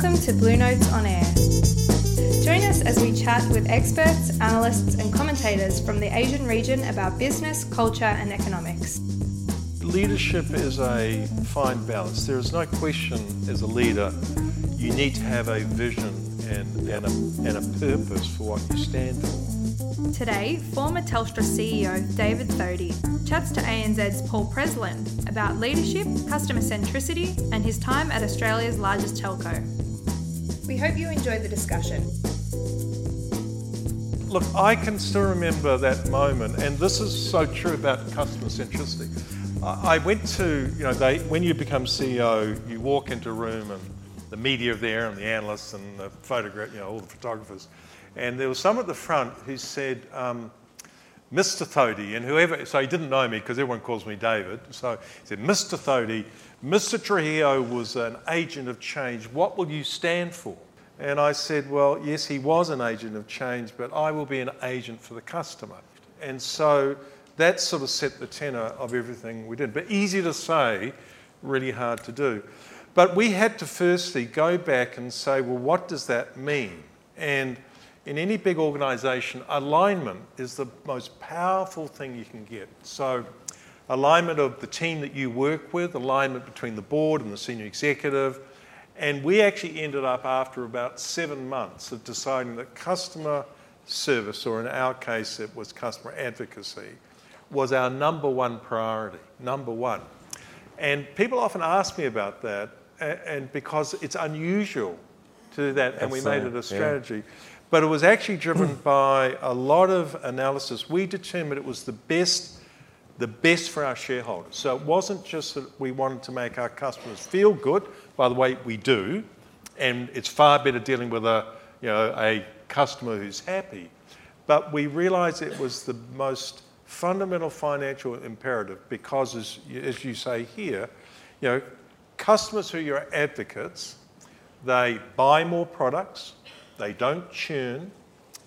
Welcome to Blue Notes on Air. Join us as we chat with experts, analysts, and commentators from the Asian region about business, culture, and economics. Leadership is a fine balance. There is no question as a leader, you need to have a vision and, and, a, and a purpose for what you stand for. Today, former Telstra CEO David Thodey chats to ANZ's Paul Presland about leadership, customer centricity, and his time at Australia's largest telco. We hope you enjoy the discussion. Look, I can still remember that moment, and this is so true about customer centricity. I went to, you know, they, when you become CEO, you walk into a room and the media are there and the analysts and the photograph, you know, all the photographers. And there was some at the front who said, um, Mr. Thodey, and whoever, so he didn't know me because everyone calls me David. So he said, Mr. Thodey, Mr. Trujillo was an agent of change. What will you stand for? And I said, Well, yes, he was an agent of change, but I will be an agent for the customer. And so that sort of set the tenor of everything we did. But easy to say, really hard to do. But we had to firstly go back and say, well, what does that mean? And in any big organisation, alignment is the most powerful thing you can get. So, alignment of the team that you work with, alignment between the board and the senior executive. And we actually ended up after about seven months of deciding that customer service, or in our case, it was customer advocacy, was our number one priority, number one. And people often ask me about that, and because it's unusual to do that, and we made it a strategy. Yeah. But it was actually driven by a lot of analysis. We determined it was the best, the best for our shareholders. So it wasn't just that we wanted to make our customers feel good. By the way, we do, and it's far better dealing with a, you know, a customer who's happy. But we realised it was the most fundamental financial imperative because, as, as you say here, you know, customers who are your advocates, they buy more products, they don't churn,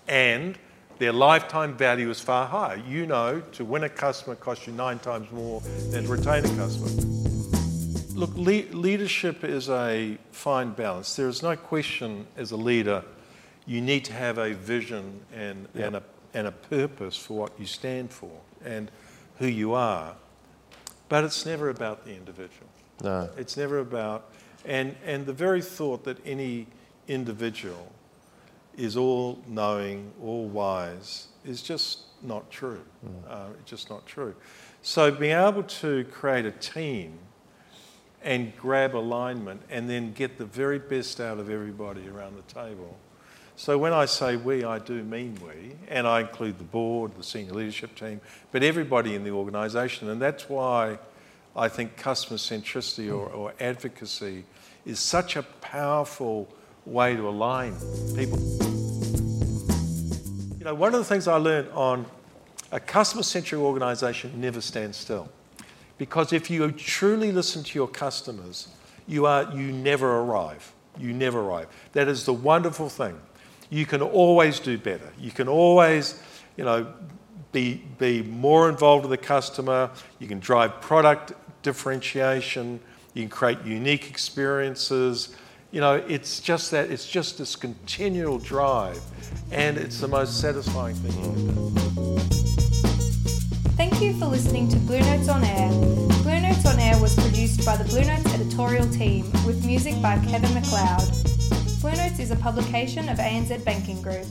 and their lifetime value is far higher. You know, to win a customer costs you nine times more than to retain a customer. Look, le- leadership is a fine balance. There is no question as a leader, you need to have a vision and, yep. and a and a purpose for what you stand for and who you are. But it's never about the individual. No. It's never about, and, and the very thought that any individual is all knowing, all wise, is just not true. Mm. Uh, it's just not true. So being able to create a team and grab alignment and then get the very best out of everybody around the table so when I say we, I do mean we, and I include the board, the senior leadership team, but everybody in the organisation. And that's why I think customer centricity or, or advocacy is such a powerful way to align people. You know, one of the things I learned on a customer centric organisation never stands still. Because if you truly listen to your customers, you, are, you never arrive. You never arrive. That is the wonderful thing you can always do better. You can always, you know, be, be more involved with the customer. You can drive product differentiation. You can create unique experiences. You know, it's just that, it's just this continual drive, and it's the most satisfying thing Thank you for listening to Blue Notes on Air. Blue Notes on Air was produced by the Blue Notes editorial team with music by Kevin MacLeod. Blue Notes is a publication of ANZ Banking Group.